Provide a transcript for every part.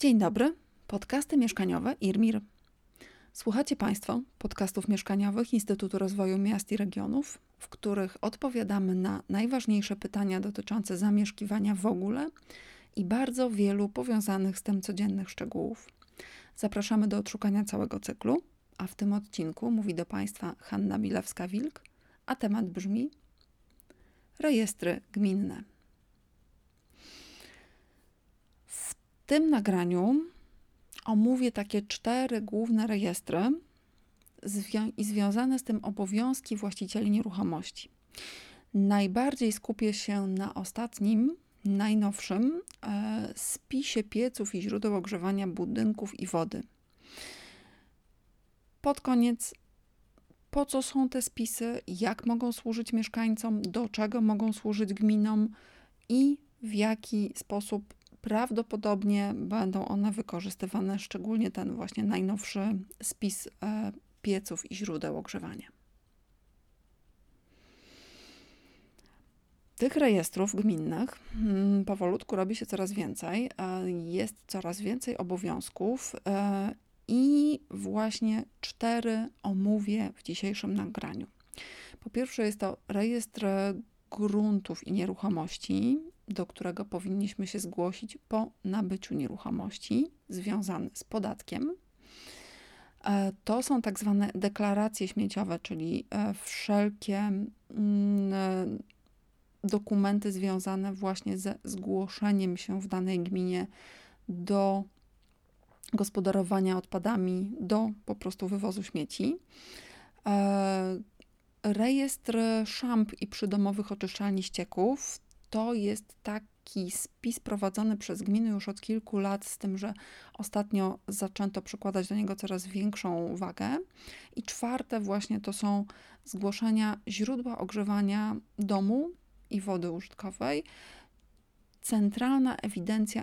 Dzień dobry, podcasty mieszkaniowe IRMIR. Słuchacie Państwo podcastów mieszkaniowych Instytutu Rozwoju Miast i Regionów, w których odpowiadamy na najważniejsze pytania dotyczące zamieszkiwania w ogóle i bardzo wielu powiązanych z tym codziennych szczegółów. Zapraszamy do odszukania całego cyklu, a w tym odcinku mówi do Państwa Hanna Bilewska-Wilk, a temat brzmi rejestry gminne. Tym nagraniu omówię takie cztery główne rejestry zwią- i związane z tym obowiązki właścicieli nieruchomości. Najbardziej skupię się na ostatnim, najnowszym e, spisie pieców i źródeł ogrzewania budynków i wody. Pod koniec, po co są te spisy, jak mogą służyć mieszkańcom, do czego mogą służyć gminom i w jaki sposób prawdopodobnie będą one wykorzystywane, szczególnie ten właśnie najnowszy spis e, pieców i źródeł ogrzewania. Tych rejestrów gminnych mm, powolutku robi się coraz więcej, e, jest coraz więcej obowiązków e, i właśnie cztery omówię w dzisiejszym nagraniu. Po pierwsze jest to rejestr gruntów i nieruchomości, do którego powinniśmy się zgłosić po nabyciu nieruchomości związany z podatkiem. E, to są tak zwane deklaracje śmieciowe, czyli e, wszelkie mm, e, dokumenty związane właśnie ze zgłoszeniem się w danej gminie do gospodarowania odpadami, do po prostu wywozu śmieci. Rejestr szamp i przydomowych oczyszczalni ścieków to jest taki spis prowadzony przez gminy już od kilku lat, z tym, że ostatnio zaczęto przykładać do niego coraz większą wagę. I czwarte, właśnie to są zgłoszenia źródła ogrzewania domu i wody użytkowej. Centralna ewidencja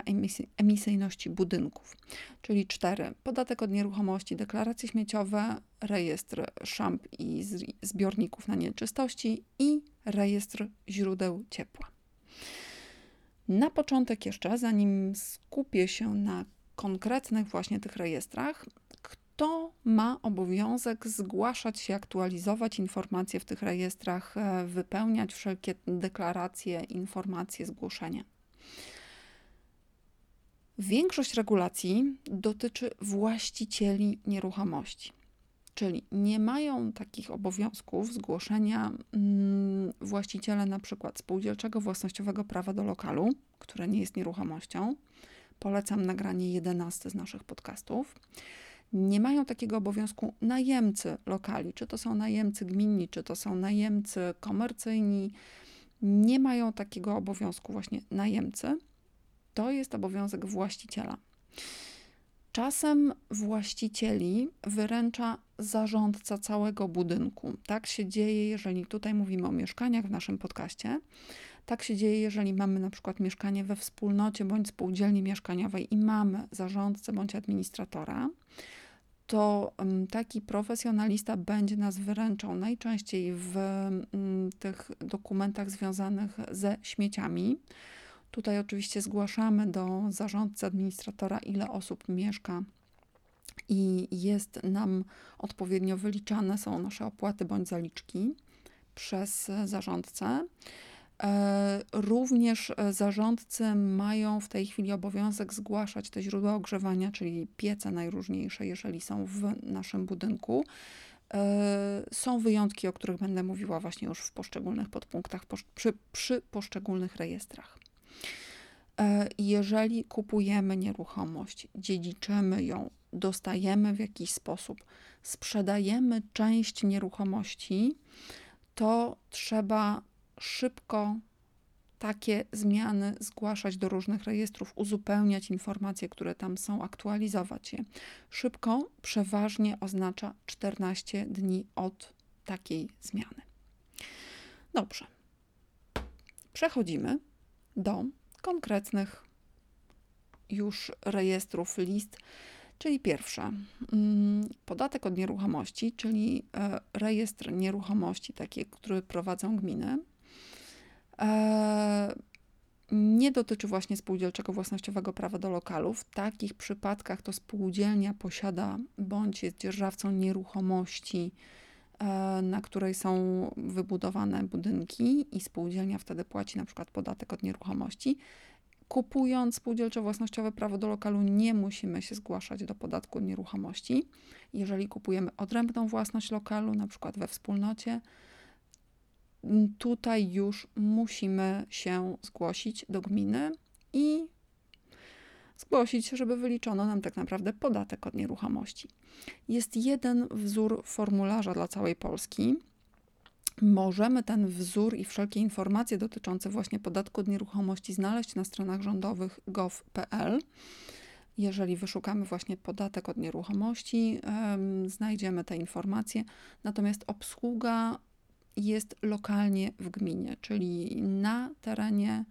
emisyjności budynków, czyli cztery: podatek od nieruchomości, deklaracje śmieciowe, rejestr szamp i zbiorników na nieczystości i rejestr źródeł ciepła. Na początek jeszcze, zanim skupię się na konkretnych właśnie tych rejestrach, kto ma obowiązek zgłaszać się, aktualizować informacje w tych rejestrach, e, wypełniać wszelkie deklaracje, informacje, zgłoszenia. Większość regulacji dotyczy właścicieli nieruchomości czyli nie mają takich obowiązków zgłoszenia mm, właściciele na przykład spółdzielczego własnościowego prawa do lokalu, które nie jest nieruchomością. Polecam nagranie 11 z naszych podcastów. Nie mają takiego obowiązku najemcy lokali, czy to są najemcy gminni, czy to są najemcy komercyjni. Nie mają takiego obowiązku właśnie najemcy. To jest obowiązek właściciela. Czasem właścicieli wyręcza zarządca całego budynku. Tak się dzieje, jeżeli tutaj mówimy o mieszkaniach w naszym podcaście. Tak się dzieje, jeżeli mamy na przykład mieszkanie we wspólnocie bądź spółdzielni mieszkaniowej i mamy zarządcę bądź administratora, to taki profesjonalista będzie nas wyręczał najczęściej w tych dokumentach związanych ze śmieciami Tutaj oczywiście zgłaszamy do zarządcy, administratora, ile osób mieszka i jest nam odpowiednio wyliczane są nasze opłaty bądź zaliczki przez zarządcę. E, również zarządcy mają w tej chwili obowiązek zgłaszać te źródła ogrzewania, czyli piece najróżniejsze, jeżeli są w naszym budynku. E, są wyjątki, o których będę mówiła właśnie już w poszczególnych podpunktach, przy, przy poszczególnych rejestrach. E, jeżeli kupujemy nieruchomość, dziedziczymy ją, dostajemy w jakiś sposób, sprzedajemy część nieruchomości, to trzeba szybko takie zmiany zgłaszać do różnych rejestrów, uzupełniać informacje, które tam są, aktualizować je. Szybko przeważnie oznacza 14 dni od takiej zmiany. Dobrze. Przechodzimy do konkretnych już rejestrów list. Czyli pierwsze, mm, podatek od nieruchomości, czyli e, rejestr nieruchomości, takie, który prowadzą gminy. E, nie dotyczy właśnie spółdzielczego własnościowego prawa do lokalu. W takich przypadkach to spółdzielnia posiada bądź jest dzierżawcą nieruchomości, na której są wybudowane budynki i spółdzielnia wtedy płaci na przykład podatek od nieruchomości. Kupując spółdzielcze własnościowe prawo do lokalu, nie musimy się zgłaszać do podatku od nieruchomości. Jeżeli kupujemy odrębną własność lokalu, na przykład we wspólnocie, tutaj już musimy się zgłosić do gminy i zgłosić, żeby wyliczono nam tak naprawdę podatek od nieruchomości. Jest jeden wzór formularza dla całej Polski. Możemy ten wzór i wszelkie informacje dotyczące właśnie podatku od nieruchomości znaleźć na stronach rządowych gov.pl. Jeżeli wyszukamy właśnie podatek od nieruchomości, znajdziemy te informacje. Natomiast obsługa jest lokalnie w gminie, czyli na terenie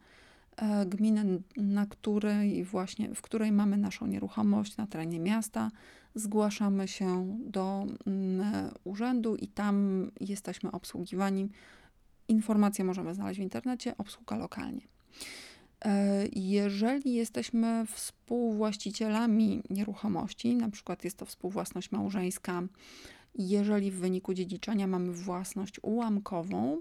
e, gminy, na której właśnie, w której mamy naszą nieruchomość, na terenie miasta, zgłaszamy się do mm, urzędu i tam jesteśmy obsługiwani. Informacje możemy znaleźć w internecie, obsługa lokalnie. E, jeżeli jesteśmy współwłaścicielami nieruchomości, na przykład jest to współwłasność małżeńska, jeżeli w wyniku dziedziczenia mamy własność ułamkową, e,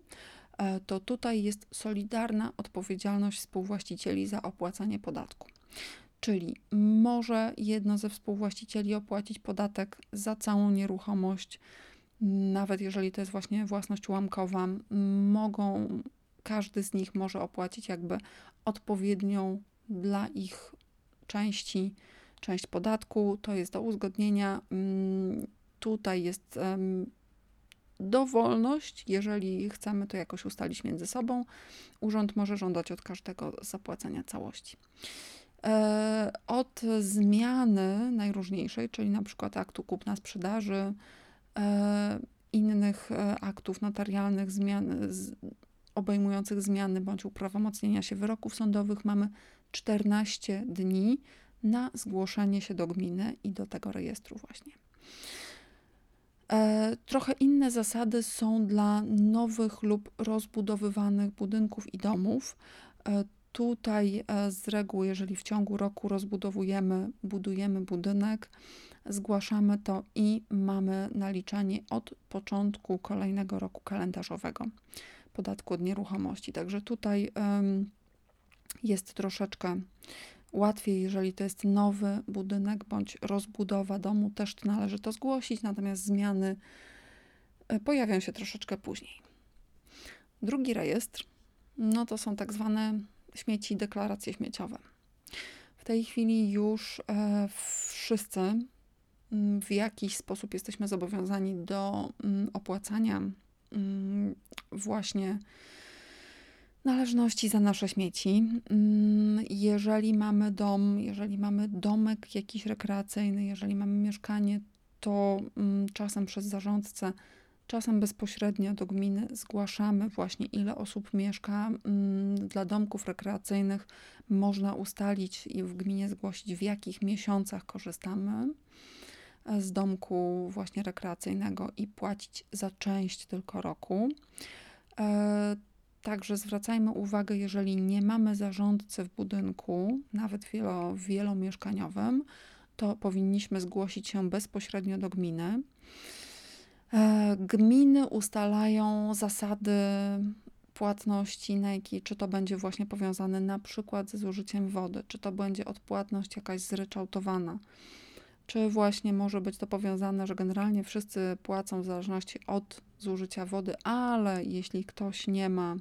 to tutaj jest solidarna odpowiedzialność współwłaścicieli za opłacanie podatku. Czyli może jedno ze współwłaścicieli opłacić podatek za całą nieruchomość, nawet jeżeli to jest właśnie własność ułamkowa, mogą, każdy z nich może opłacić jakby odpowiednią dla ich części część podatku. To jest do uzgodnienia. Mm, tutaj jest dowolność, jeżeli chcemy to jakoś ustalić między sobą. Urząd może żądać od każdego zapłacenia całości. E, od zmiany najróżniejszej, czyli na przykład aktu kupna sprzedaży, e, innych e, aktów notarialnych zmian, obejmujących zmiany bądź uprawomocnienia się wyroków sądowych, mamy 14 dni na zgłoszenie się do gminy i do tego rejestru właśnie. E, trochę inne zasady są dla nowych lub rozbudowywanych budynków i domów. E, tutaj e, z reguły, jeżeli w ciągu roku rozbudowujemy, budujemy budynek, zgłaszamy to i mamy naliczanie od początku kolejnego roku kalendarzowego podatku od nieruchomości. Także tutaj jest troszeczkę Łatwiej, jeżeli to jest nowy budynek bądź rozbudowa domu, też to należy to zgłosić, natomiast zmiany e, pojawią się troszeczkę później. Drugi rejestr, no to są tak zwane śmieci, deklaracje śmieciowe. W tej chwili już e, wszyscy mm, w jakiś sposób jesteśmy zobowiązani do mm, opłacania mm, właśnie należności za nasze śmieci. Mm, jeżeli mamy dom, jeżeli mamy domek jakiś rekreacyjny, jeżeli mamy mieszkanie, to mm, czasem przez zarządcę, czasem bezpośrednio do gminy zgłaszamy właśnie ile osób mieszka. Mm, dla domków rekreacyjnych można ustalić i w gminie zgłosić w jakich miesiącach korzystamy e, z domku właśnie rekreacyjnego i płacić za część tylko roku. Także zwracajmy uwagę, jeżeli nie mamy zarządcy w budynku, nawet wielo, wielomieszkaniowym, to powinniśmy zgłosić się bezpośrednio do gminy. E, gminy ustalają zasady płatności czy to będzie właśnie powiązane na przykład ze zużyciem wody, czy to będzie odpłatność jakaś zryczałtowana, czy właśnie może być to powiązane, że generalnie wszyscy płacą w zależności od zużycia wody, ale jeśli ktoś nie ma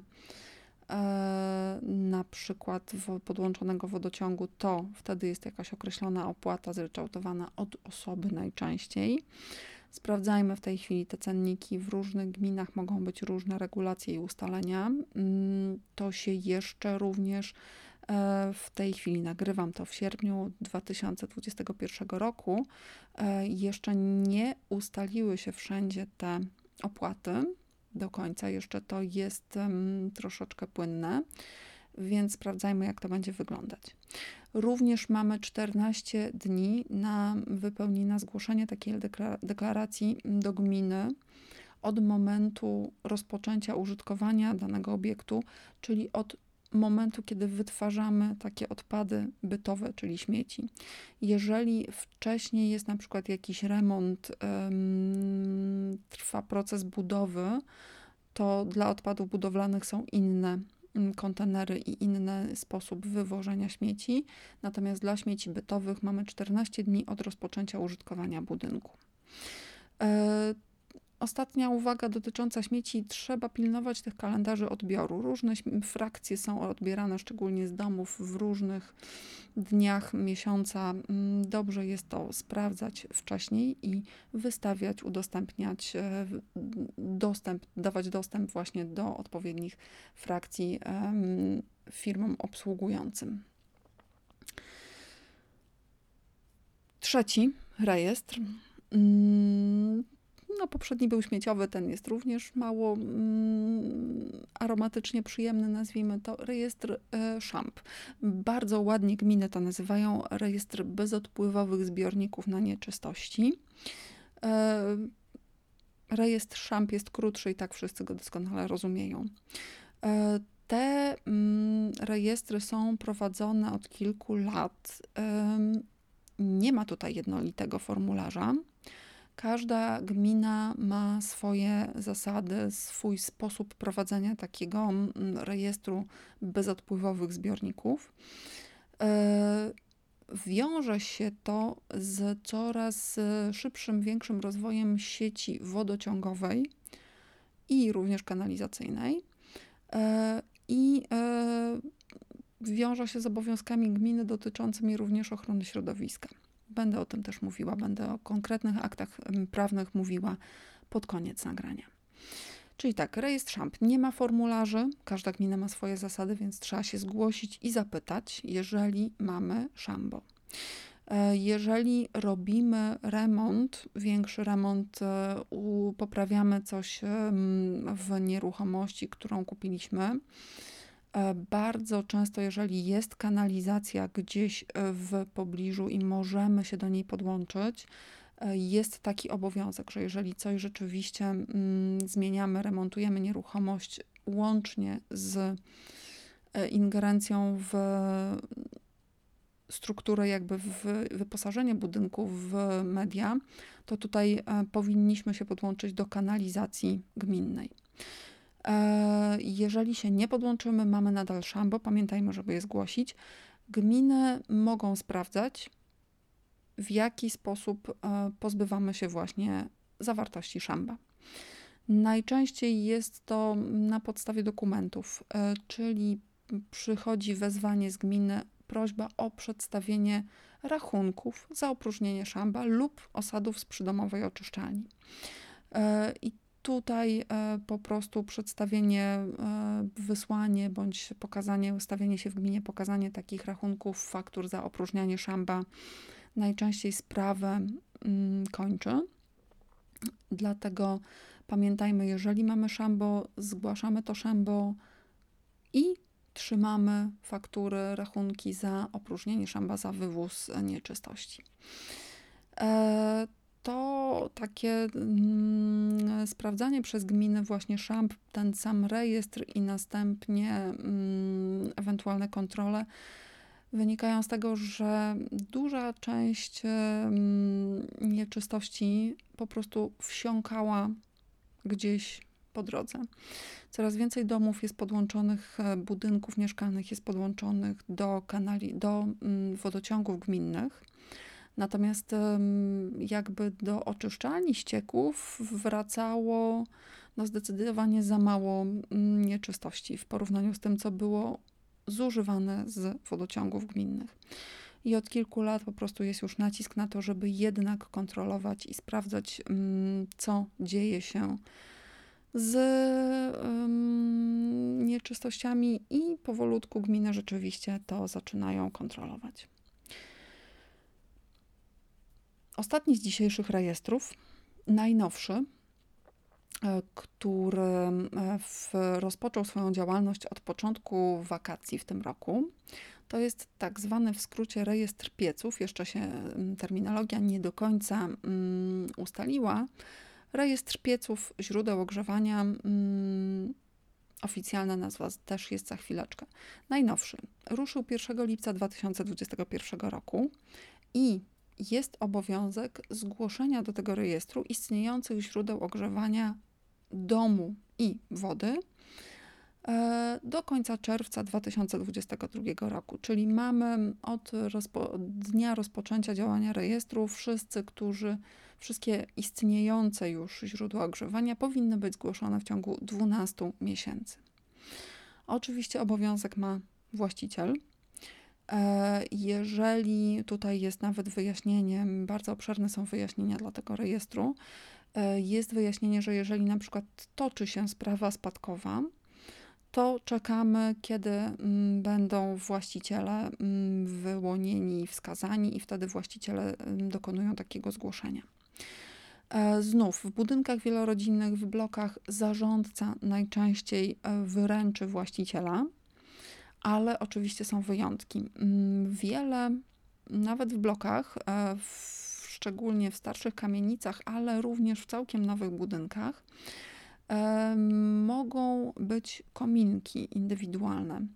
e, na przykład podłączonego wodociągu, to wtedy jest jakaś określona opłata zryczałtowana od osoby najczęściej. Sprawdzajmy w tej chwili te cenniki. W różnych gminach mogą być różne regulacje i ustalenia. Mm, to się jeszcze również E, w tej chwili nagrywam to w sierpniu 2021 roku. E, jeszcze nie ustaliły się wszędzie te opłaty do końca, jeszcze to jest troszeczkę płynne, więc sprawdzajmy, jak to będzie wyglądać. Również mamy 14 dni na wypełnienie, na zgłoszenie takiej deklaracji do gminy od momentu rozpoczęcia użytkowania danego obiektu, czyli od momentu, kiedy wytwarzamy takie odpady bytowe, czyli śmieci. Jeżeli wcześniej jest na przykład jakiś remont, trwa proces budowy, to dla odpadów budowlanych są inne mm, kontenery i inny sposób wywożenia śmieci. Natomiast dla śmieci bytowych mamy 14 dni od rozpoczęcia użytkowania budynku. E, Ostatnia uwaga dotycząca śmieci. Trzeba pilnować tych kalendarzy odbioru. Różne frakcje są odbierane, szczególnie z domów, w różnych dniach miesiąca. Mm, dobrze jest to sprawdzać wcześniej i wystawiać, udostępniać e, dostęp, dawać dostęp właśnie do odpowiednich frakcji firmom obsługującym. Trzeci rejestr mm, no, poprzedni był śmieciowy, ten jest również mało mm, aromatycznie przyjemny, nazwijmy to, rejestr e, szamp. Bardzo ładnie gminy to nazywają rejestr bezodpływowych zbiorników na nieczystości. E, rejestr szamp jest krótszy i tak wszyscy go doskonale rozumieją. E, te mm, rejestry są prowadzone od kilku lat. E, nie ma tutaj jednolitego formularza. Każda gmina ma swoje zasady, swój sposób prowadzenia takiego rejestru bezodpływowych zbiorników. E, wiąże się to z coraz szybszym, większym rozwojem sieci wodociągowej i również kanalizacyjnej. E, I e, wiąże się z obowiązkami gminy dotyczącymi również ochrony środowiska. Będę o tym też mówiła, będę o konkretnych aktach prawnych mówiła pod koniec nagrania. Czyli tak, rejestr szamp nie ma formularzy, każda gmina ma swoje zasady, więc trzeba się zgłosić i zapytać, jeżeli mamy szambo. E, jeżeli robimy remont, większy remont, e, poprawiamy coś w nieruchomości, którą kupiliśmy, bardzo często, jeżeli jest kanalizacja gdzieś e, w pobliżu i możemy się do niej podłączyć, e, jest taki obowiązek, że jeżeli coś rzeczywiście mm, zmieniamy, remontujemy nieruchomość łącznie z ingerencją w strukturę, jakby w wyposażenie budynku w media, to tutaj powinniśmy się podłączyć do kanalizacji gminnej. E, jeżeli się nie podłączymy, mamy nadal szambo, pamiętajmy, żeby je zgłosić. Gminy mogą sprawdzać, w jaki sposób e, pozbywamy się właśnie zawartości szamba. Najczęściej jest to na podstawie dokumentów, e, czyli przychodzi wezwanie z gminy, prośba o przedstawienie rachunków za opróżnienie szamba lub osadów z przydomowej oczyszczalni. I Tutaj e, po prostu przedstawienie, e, wysłanie bądź pokazanie, ustawienie się w gminie, pokazanie takich rachunków, faktur za opróżnianie szamba najczęściej sprawę mm, kończy. Dlatego pamiętajmy, jeżeli mamy szambo, zgłaszamy to szambo i trzymamy faktury, rachunki za opróżnienie szamba, za wywóz nieczystości. To takie mm, sprawdzanie przez gminę właśnie szamp, ten sam rejestr i następnie mm, ewentualne kontrole wynikają z tego, że duża część mm, nieczystości po prostu wsiąkała gdzieś po drodze. Coraz więcej domów jest podłączonych, e, budynków mieszkalnych jest podłączonych do kanali, do mm, wodociągów gminnych Natomiast jakby do oczyszczalni ścieków wracało no zdecydowanie za mało mm, nieczystości w porównaniu z tym, co było zużywane z wodociągów gminnych. I od kilku lat po prostu jest już nacisk na to, żeby jednak kontrolować i sprawdzać, mm, co dzieje się z nieczystościami, i powolutku gminy rzeczywiście to zaczynają kontrolować. Ostatni z dzisiejszych rejestrów, najnowszy, e, który e, w, rozpoczął swoją działalność od początku wakacji w tym roku, to jest tak zwany w skrócie rejestr pieców. Jeszcze się terminologia nie do końca um, ustaliła. Rejestr pieców, źródeł ogrzewania um, oficjalna nazwa też jest za chwileczkę. Najnowszy ruszył 1 lipca 2021 roku i jest obowiązek zgłoszenia do tego rejestru istniejących źródeł ogrzewania domu i wody e, do końca czerwca 2022 roku, czyli mamy od rozpo dnia rozpoczęcia działania rejestru wszyscy, którzy wszystkie istniejące już źródła ogrzewania powinny być zgłoszone w ciągu 12 miesięcy. Oczywiście obowiązek ma właściciel. E, jeżeli tutaj jest nawet wyjaśnienie, bardzo obszerne są wyjaśnienia dla tego rejestru, e, jest wyjaśnienie, że jeżeli na przykład toczy się sprawa spadkowa, to czekamy, kiedy mm, będą właściciele mm, wyłonieni, wskazani, i wtedy właściciele mm, dokonują takiego zgłoszenia. E, znów w budynkach wielorodzinnych, w blokach zarządca najczęściej wyręczy właściciela, ale oczywiście są wyjątki. Mm, wiele, nawet w blokach, e, w, szczególnie w starszych kamienicach, ale również w całkiem nowych budynkach, mogą być kominki indywidualne.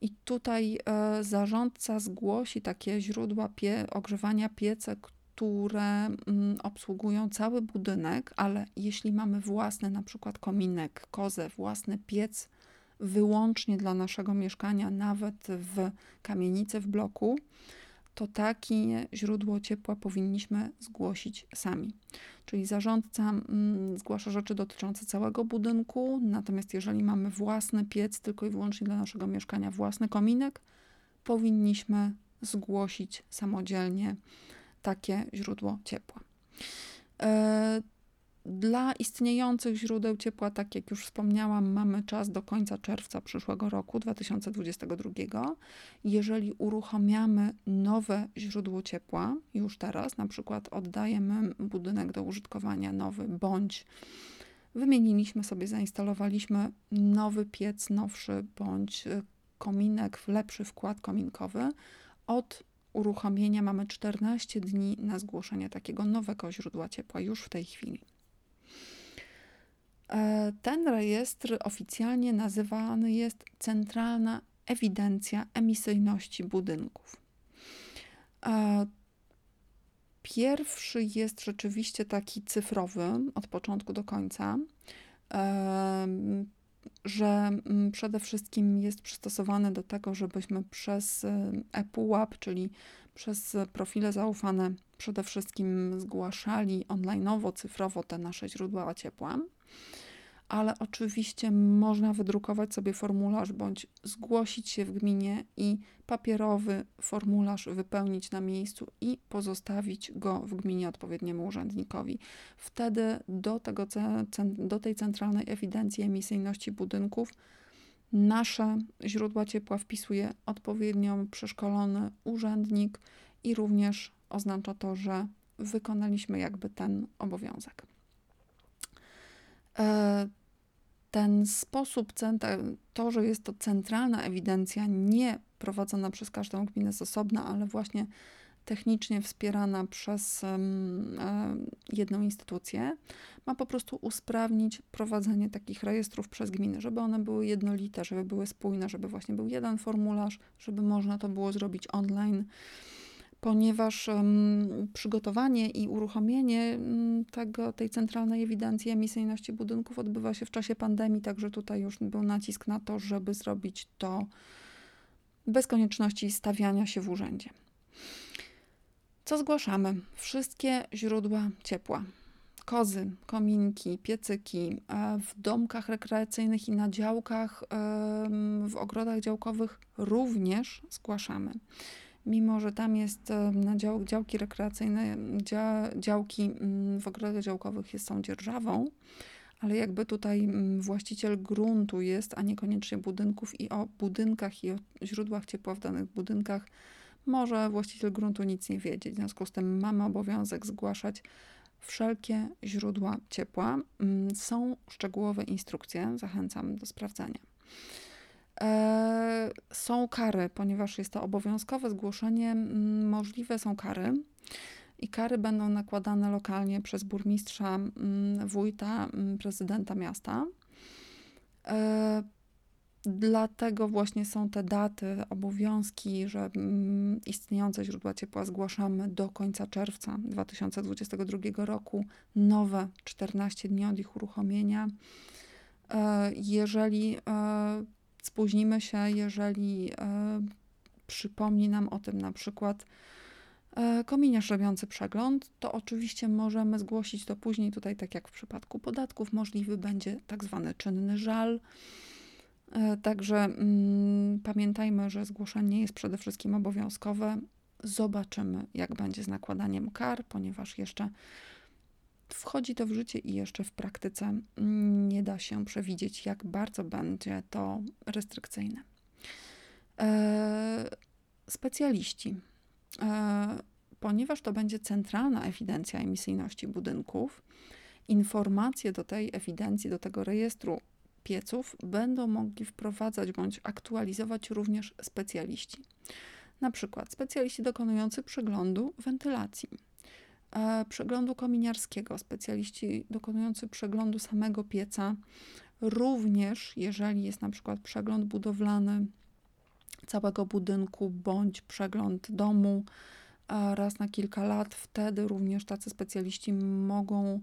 I tutaj zarządca zgłosi takie źródła pie, ogrzewania piece, które mm, obsługują cały budynek, ale jeśli mamy własny na przykład kominek, kozę, własny piec wyłącznie dla naszego mieszkania, nawet w kamienicy w bloku, to takie źródło ciepła powinniśmy zgłosić sami. Czyli zarządca mm, zgłasza rzeczy dotyczące całego budynku, natomiast jeżeli mamy własny piec tylko i wyłącznie dla naszego mieszkania, własny kominek, powinniśmy zgłosić samodzielnie takie źródło ciepła. Dla istniejących źródeł ciepła, tak jak już wspomniałam, mamy czas do końca czerwca przyszłego roku 2022. Jeżeli uruchamiamy nowe źródło ciepła już teraz, na przykład oddajemy budynek do użytkowania nowy, bądź wymieniliśmy sobie, zainstalowaliśmy nowy piec, nowszy, bądź kominek, lepszy wkład kominkowy, od uruchomienia mamy 14 dni na zgłoszenie takiego nowego źródła ciepła już w tej chwili. E, ten rejestr oficjalnie nazywany jest Centralna Ewidencja Emisyjności Budynków. E, pierwszy jest rzeczywiście taki cyfrowy od początku do końca. E, że mm, przede wszystkim jest przystosowany do tego, żebyśmy przez y, ePUAP, czyli przez profile zaufane, przede wszystkim zgłaszali onlineowo, cyfrowo te nasze źródła ciepła ale oczywiście można wydrukować sobie formularz bądź zgłosić się w gminie i papierowy formularz wypełnić na miejscu i pozostawić go w gminie odpowiedniemu urzędnikowi. Wtedy do, tego, do tej centralnej ewidencji emisyjności budynków nasze źródła ciepła wpisuje odpowiednio przeszkolony urzędnik i również oznacza to, że wykonaliśmy jakby ten obowiązek. E, ten sposób, to, że jest to centralna ewidencja, nie prowadzona przez każdą gminę z osobna, ale właśnie technicznie wspierana przez e, jedną instytucję, ma po prostu usprawnić prowadzenie takich rejestrów przez gminy, żeby one były jednolite, żeby były spójne, żeby właśnie był jeden formularz, żeby można to było zrobić online ponieważ um, przygotowanie i uruchomienie um, tego, tej centralnej ewidencji emisyjności budynków odbywa się w czasie pandemii, także tutaj już był nacisk na to, żeby zrobić to bez konieczności stawiania się w urzędzie. Co zgłaszamy? Wszystkie źródła ciepła. Kozy, kominki, piecyki w domkach rekreacyjnych i na działkach, w ogrodach działkowych również zgłaszamy mimo że tam jest na dział, działki rekreacyjne, dzia, działki mm, w ogrodach działkowych są dzierżawą, ale jakby tutaj mm, właściciel gruntu jest, a niekoniecznie budynków i o budynkach i o źródłach ciepła w danych budynkach może właściciel gruntu nic nie wiedzieć. W związku z tym mamy obowiązek zgłaszać wszelkie źródła ciepła. Mm, są szczegółowe instrukcje, zachęcam do sprawdzenia. E, są kary, ponieważ jest to obowiązkowe zgłoszenie, możliwe są kary. I kary będą nakładane lokalnie przez burmistrza, wójta, prezydenta miasta. Dlatego właśnie są te daty, obowiązki, że istniejące źródła ciepła zgłaszamy do końca czerwca 2022 roku, nowe 14 dni od ich uruchomienia. E, jeżeli e, spóźnimy się, jeżeli e, przypomni nam o tym na przykład kominiarz robiący przegląd, to oczywiście możemy zgłosić to później. Tutaj, tak jak w przypadku podatków, możliwy będzie tak zwany czynny żal. E, także mm, pamiętajmy, że zgłoszenie jest przede wszystkim obowiązkowe. Zobaczymy, jak będzie z nakładaniem kar, ponieważ jeszcze wchodzi to w życie i jeszcze w praktyce nie da się przewidzieć, jak bardzo będzie to restrykcyjne. E, specjaliści. E, ponieważ to będzie centralna ewidencja emisyjności budynków, informacje do tej ewidencji, do tego rejestru pieców będą mogli wprowadzać bądź aktualizować również specjaliści. Na przykład specjaliści dokonujący przeglądu wentylacji, przeglądu kominiarskiego, specjaliści dokonujący przeglądu samego pieca, również jeżeli jest na przykład przegląd budowlany całego budynku bądź przegląd domu e, raz na kilka lat, wtedy również tacy specjaliści mogą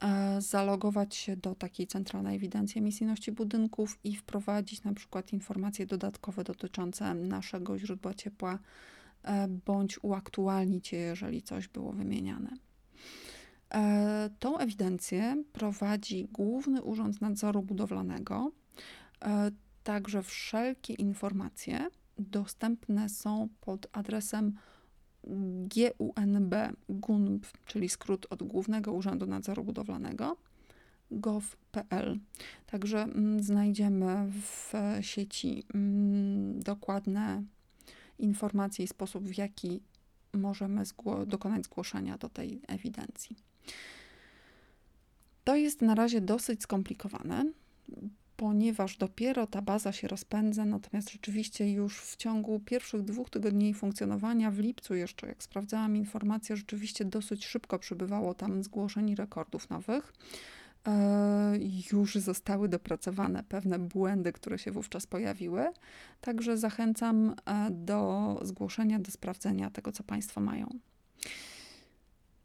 E, zalogować się do takiej centralnej ewidencji emisyjności budynków i wprowadzić na przykład informacje dodatkowe dotyczące naszego źródła ciepła, e, bądź uaktualnić je, jeżeli coś było wymieniane. E, tą ewidencję prowadzi Główny Urząd Nadzoru Budowlanego. Także wszelkie informacje dostępne są pod adresem GUNB, GUNB, czyli skrót od Głównego Urzędu Nadzoru Budowlanego, gov.pl. Także mm, znajdziemy w sieci mm, dokładne informacje i sposób, w jaki możemy zgło dokonać zgłoszenia do tej ewidencji. To jest na razie dosyć skomplikowane, ponieważ dopiero ta baza się rozpędza, natomiast rzeczywiście już w ciągu pierwszych dwóch tygodni funkcjonowania, w lipcu jeszcze, jak sprawdzałam informacje, rzeczywiście dosyć szybko przybywało tam zgłoszeń rekordów nowych. E, już zostały dopracowane pewne błędy, które się wówczas pojawiły. Także zachęcam e, do zgłoszenia, do sprawdzenia tego, co Państwo mają.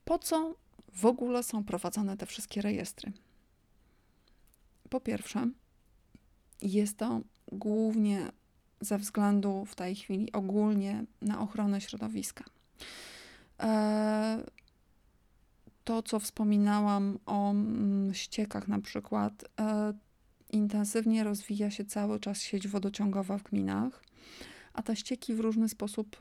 Po co w ogóle są prowadzone te wszystkie rejestry? Po pierwsze, jest to głównie ze względu w tej chwili ogólnie na ochronę środowiska. To, co wspominałam o mm, ściekach, na przykład, e, intensywnie rozwija się cały czas sieć wodociągowa w gminach, a te ścieki w różny sposób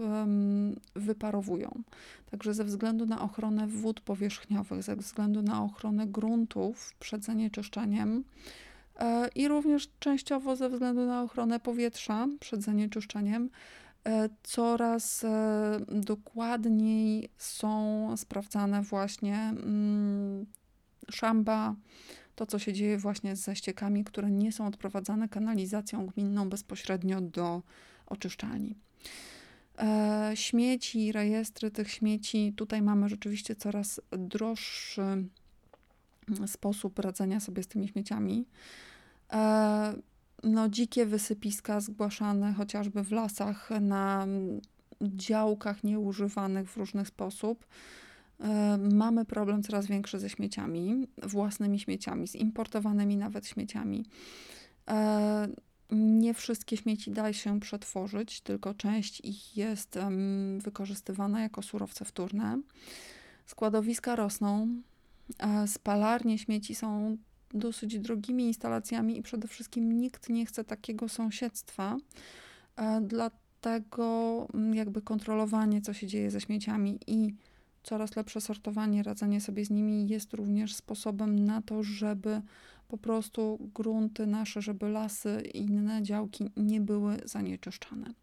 wyparowują. Także ze względu na ochronę wód powierzchniowych, ze względu na ochronę gruntów przed zanieczyszczeniem, E, i również częściowo ze względu na ochronę powietrza przed zanieczyszczeniem coraz e, dokładniej są sprawdzane właśnie mm, szamba, to co się dzieje właśnie ze ściekami, które nie są odprowadzane kanalizacją gminną bezpośrednio do oczyszczalni. Śmieci, rejestry tych śmieci, tutaj mamy rzeczywiście coraz droższy mm, sposób radzenia sobie z tymi śmieciami. E, no, dzikie wysypiska zgłaszane chociażby w lasach, na działkach nieużywanych w różny sposób. E, mamy problem coraz większy ze śmieciami, własnymi śmieciami, z importowanymi nawet śmieciami. E, nie wszystkie śmieci da się przetworzyć, tylko część ich jest wykorzystywana jako surowce wtórne. Składowiska rosną, spalarnie śmieci są dosyć drogimi instalacjami i przede wszystkim nikt nie chce takiego sąsiedztwa. E, dlatego mm, jakby kontrolowanie, co się dzieje ze śmieciami i coraz lepsze sortowanie, radzenie sobie z nimi jest również sposobem na to, żeby po prostu grunty nasze, żeby lasy i inne działki nie były zanieczyszczane.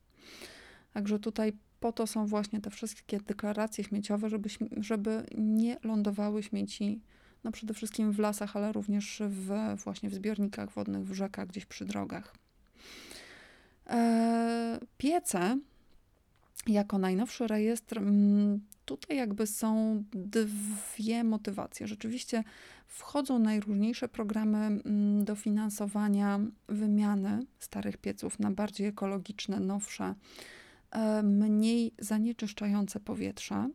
Także tutaj po to są właśnie te wszystkie deklaracje śmieciowe, żeby, żeby nie lądowały śmieci no przede wszystkim w lasach, ale również w, właśnie w zbiornikach wodnych, w rzekach, gdzieś przy drogach. E, piece jako najnowszy rejestr mm, tutaj jakby są dwie motywacje. Rzeczywiście wchodzą najróżniejsze programy mm, dofinansowania wymiany starych pieców na bardziej ekologiczne, nowsze, e, mniej zanieczyszczające powietrze.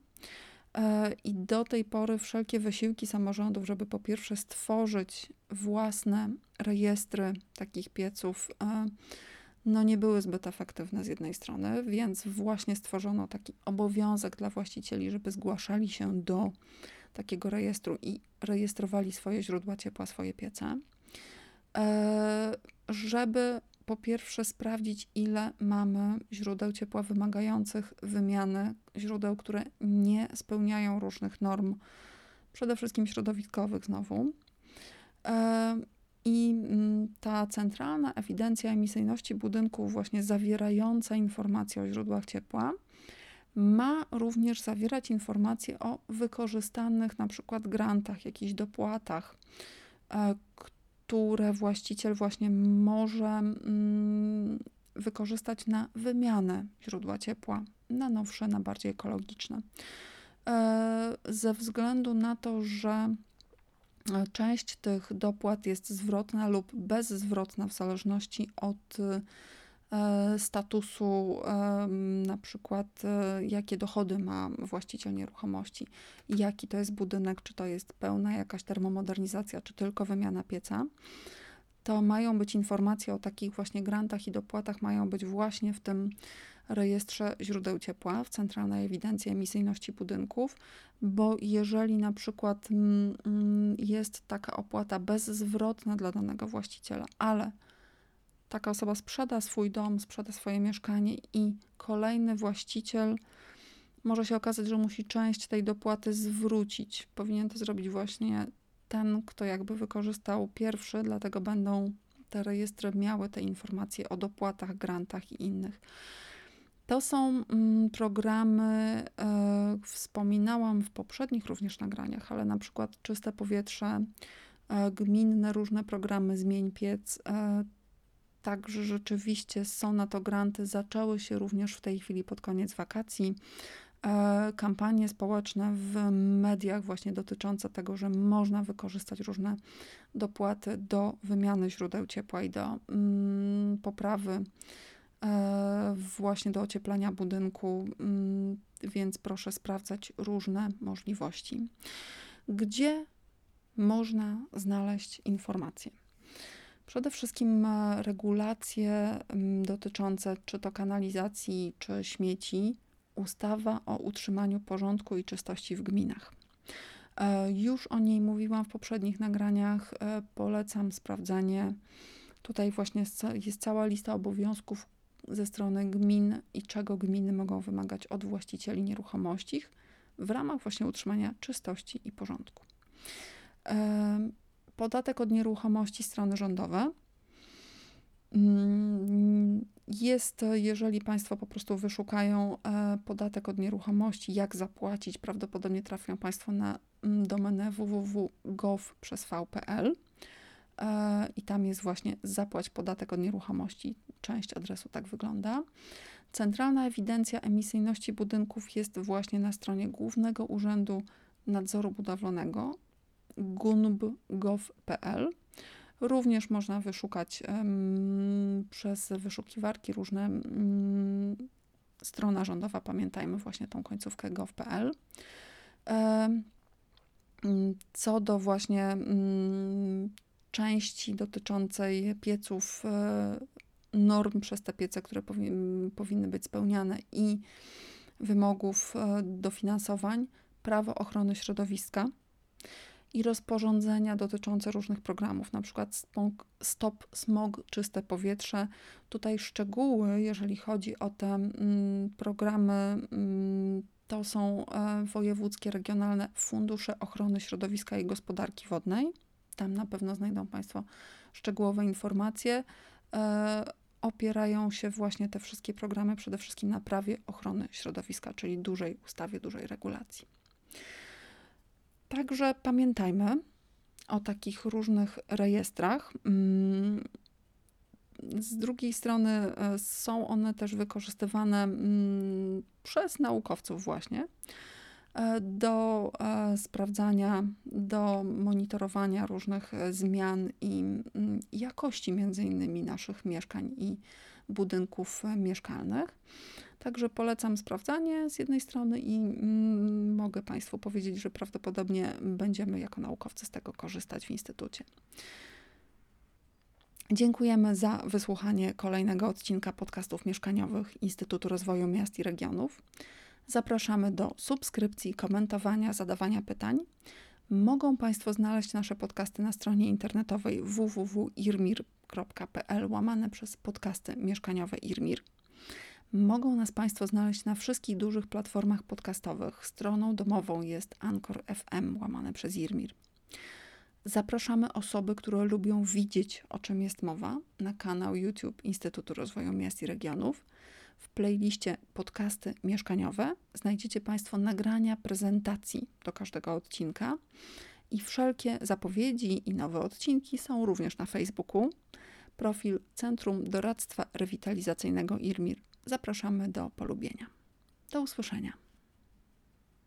E, I do tej pory wszelkie wysiłki samorządów, żeby po pierwsze stworzyć własne rejestry takich pieców, e, no nie były zbyt efektywne z jednej strony, więc właśnie stworzono taki obowiązek dla właścicieli, żeby zgłaszali się do takiego rejestru i rejestrowali swoje źródła ciepła, swoje piece, e, żeby po pierwsze sprawdzić, ile mamy źródeł ciepła wymagających wymiany, źródeł, które nie spełniają różnych norm, przede wszystkim środowiskowych znowu. E, I mm, ta centralna ewidencja emisyjności budynków, właśnie zawierająca informacje o źródłach ciepła, ma również zawierać informacje o wykorzystanych na przykład grantach, jakichś dopłatach, e, które właściciel właśnie może mm, wykorzystać na wymianę źródła ciepła na nowsze, na bardziej ekologiczne. E, ze względu na to, że e, część tych dopłat jest zwrotna lub bezzwrotna w zależności od statusu, na przykład jakie dochody ma właściciel nieruchomości, jaki to jest budynek, czy to jest pełna jakaś termomodernizacja, czy tylko wymiana pieca to mają być informacje o takich właśnie grantach i dopłatach, mają być właśnie w tym rejestrze źródeł ciepła, w Centralnej Ewidencji Emisyjności Budynków, bo jeżeli na przykład mm, mm, jest taka opłata bezzwrotna dla danego właściciela, ale taka osoba sprzeda swój dom, sprzeda swoje mieszkanie i kolejny właściciel może się okazać, że musi część tej dopłaty zwrócić. Powinien to zrobić właśnie ten, kto jakby wykorzystał pierwszy, dlatego będą te rejestry miały te informacje o dopłatach, grantach i innych. To są mm, programy, e, wspominałam w poprzednich również nagraniach, ale na przykład Czyste Powietrze, e, gminne różne programy Zmień Piec, e, także rzeczywiście są na to granty, zaczęły się również w tej chwili pod koniec wakacji. E, kampanie społeczne w mediach właśnie dotyczące tego, że można wykorzystać różne dopłaty do wymiany źródeł ciepła i do mm, poprawy e, właśnie do ocieplenia budynku, mm, więc proszę sprawdzać różne możliwości. Gdzie można znaleźć informacje? Przede wszystkim e, regulacje dotyczące czy to kanalizacji, czy śmieci ustawa o utrzymaniu porządku i czystości w gminach. E, już o niej mówiłam w poprzednich nagraniach. E, polecam sprawdzenie. Tutaj właśnie jest cała lista obowiązków ze strony gmin i czego gminy mogą wymagać od właścicieli nieruchomości w ramach właśnie utrzymania czystości i porządku. Podatek od nieruchomości strony rządowe mm, jest, jeżeli Państwo po prostu wyszukają e, podatek od nieruchomości, jak zapłacić, prawdopodobnie trafią Państwo na mm, domenę www.gov przez v.pl e, i tam jest właśnie zapłać podatek od nieruchomości. Część adresu tak wygląda. Centralna ewidencja emisyjności budynków jest właśnie na stronie Głównego Urzędu Nadzoru Budowlanego gunb.gov.pl. Również można wyszukać przez wyszukiwarki różne strona rządowa, pamiętajmy właśnie tą końcówkę gov.pl. Co do właśnie części dotyczącej pieców, e, norm przez te piece, które powi powinny być spełniane i wymogów e, dofinansowań, prawo ochrony środowiska i rozporządzenia dotyczące różnych programów, na przykład Stop Smog, Czyste Powietrze. Tutaj szczegóły, jeżeli chodzi o te mm, programy, mm, to są e, wojewódzkie, regionalne fundusze ochrony środowiska i gospodarki wodnej. Tam na pewno znajdą Państwo szczegółowe informacje. E, opierają się właśnie te wszystkie programy przede wszystkim na prawie ochrony środowiska, czyli dużej ustawie, dużej regulacji. Także pamiętajmy o takich różnych rejestrach. Mm, z drugiej strony e, są one też wykorzystywane mm, przez naukowców, właśnie, e, do e, sprawdzania, do monitorowania różnych zmian i mm, jakości między innymi naszych mieszkań i budynków mieszkalnych. Także polecam sprawdzanie z jednej strony i mm, mogę Państwu powiedzieć, że prawdopodobnie będziemy jako naukowcy z tego korzystać w Instytucie. Dziękujemy za wysłuchanie kolejnego odcinka podcastów mieszkaniowych Instytutu Rozwoju Miast i Regionów. Zapraszamy do subskrypcji, komentowania, zadawania pytań. Mogą Państwo znaleźć nasze podcasty na stronie internetowej www.irmir.pl łamane przez podcasty mieszkaniowe Irmir. Mogą nas Państwo znaleźć na wszystkich dużych platformach podcastowych. Stroną domową jest Anchor FM łamane przez Irmir. Zapraszamy osoby, które lubią widzieć, o czym jest mowa, na kanał YouTube Instytutu Rozwoju Miast i Regionów. W playliście podcasty mieszkaniowe znajdziecie Państwo nagrania prezentacji do każdego odcinka i wszelkie zapowiedzi i nowe odcinki są również na Facebooku. Profil Centrum Doradztwa Rewitalizacyjnego IRMIR zapraszamy do polubienia. Do usłyszenia.